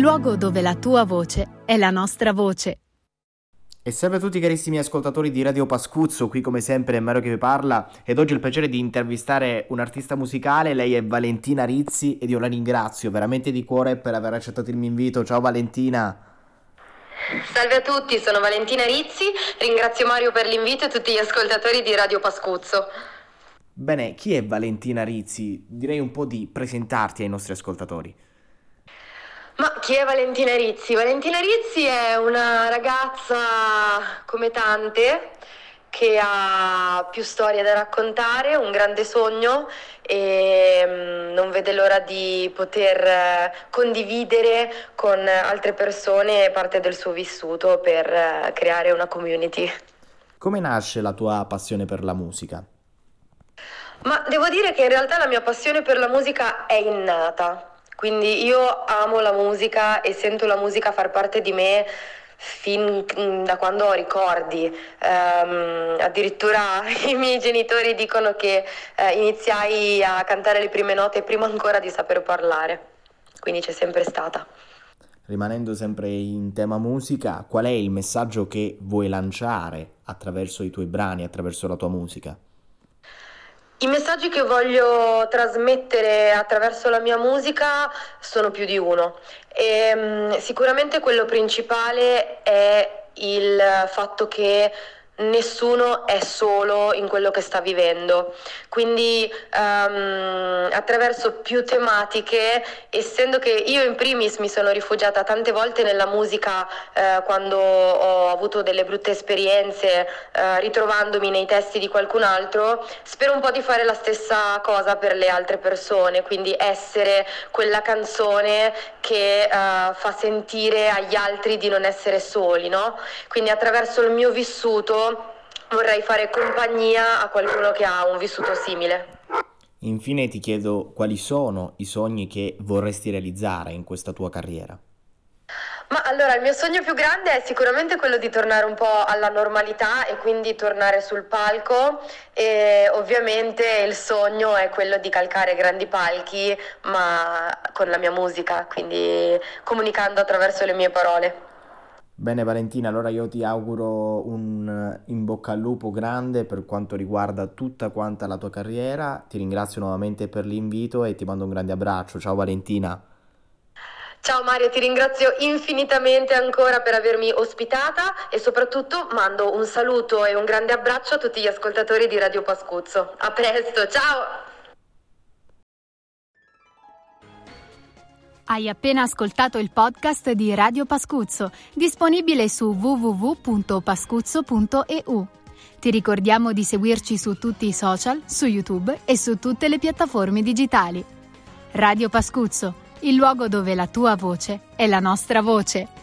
luogo dove la tua voce è la nostra voce. E salve a tutti carissimi ascoltatori di Radio Pascuzzo, qui come sempre è Mario che vi parla ed oggi ho il piacere di intervistare un artista musicale, lei è Valentina Rizzi ed io la ringrazio veramente di cuore per aver accettato il mio invito. Ciao Valentina! Salve a tutti, sono Valentina Rizzi, ringrazio Mario per l'invito e tutti gli ascoltatori di Radio Pascuzzo. Bene, chi è Valentina Rizzi? Direi un po' di presentarti ai nostri ascoltatori. Ma chi è Valentina Rizzi? Valentina Rizzi è una ragazza come tante che ha più storie da raccontare, un grande sogno e mm, non vede l'ora di poter eh, condividere con altre persone parte del suo vissuto per eh, creare una community. Come nasce la tua passione per la musica? Ma devo dire che in realtà la mia passione per la musica è innata. Quindi io amo la musica e sento la musica far parte di me fin da quando ho ricordi. Um, addirittura i miei genitori dicono che uh, iniziai a cantare le prime note prima ancora di saper parlare, quindi c'è sempre stata. Rimanendo sempre in tema musica, qual è il messaggio che vuoi lanciare attraverso i tuoi brani, attraverso la tua musica? I messaggi che voglio trasmettere attraverso la mia musica sono più di uno. E, um, sicuramente quello principale è il fatto che nessuno è solo in quello che sta vivendo. Quindi um, attraverso più tematiche, essendo che io in primis mi sono rifugiata tante volte nella musica eh, quando ho avuto delle brutte esperienze, eh, ritrovandomi nei testi di qualcun altro, spero un po' di fare la stessa cosa per le altre persone, quindi essere quella canzone che eh, fa sentire agli altri di non essere soli, no? Quindi attraverso il mio vissuto vorrei fare compagnia a qualcuno che ha un vissuto simile. Infine ti chiedo quali sono i sogni che vorresti realizzare in questa tua carriera. Ma allora il mio sogno più grande è sicuramente quello di tornare un po' alla normalità e quindi tornare sul palco e ovviamente il sogno è quello di calcare grandi palchi ma con la mia musica, quindi comunicando attraverso le mie parole. Bene Valentina, allora io ti auguro un in bocca al lupo grande per quanto riguarda tutta quanta la tua carriera, ti ringrazio nuovamente per l'invito e ti mando un grande abbraccio, ciao Valentina. Ciao Mario, ti ringrazio infinitamente ancora per avermi ospitata e soprattutto mando un saluto e un grande abbraccio a tutti gli ascoltatori di Radio Pascuzzo. A presto, ciao! Hai appena ascoltato il podcast di Radio Pascuzzo, disponibile su www.pascuzzo.eu. Ti ricordiamo di seguirci su tutti i social, su YouTube e su tutte le piattaforme digitali. Radio Pascuzzo, il luogo dove la tua voce è la nostra voce.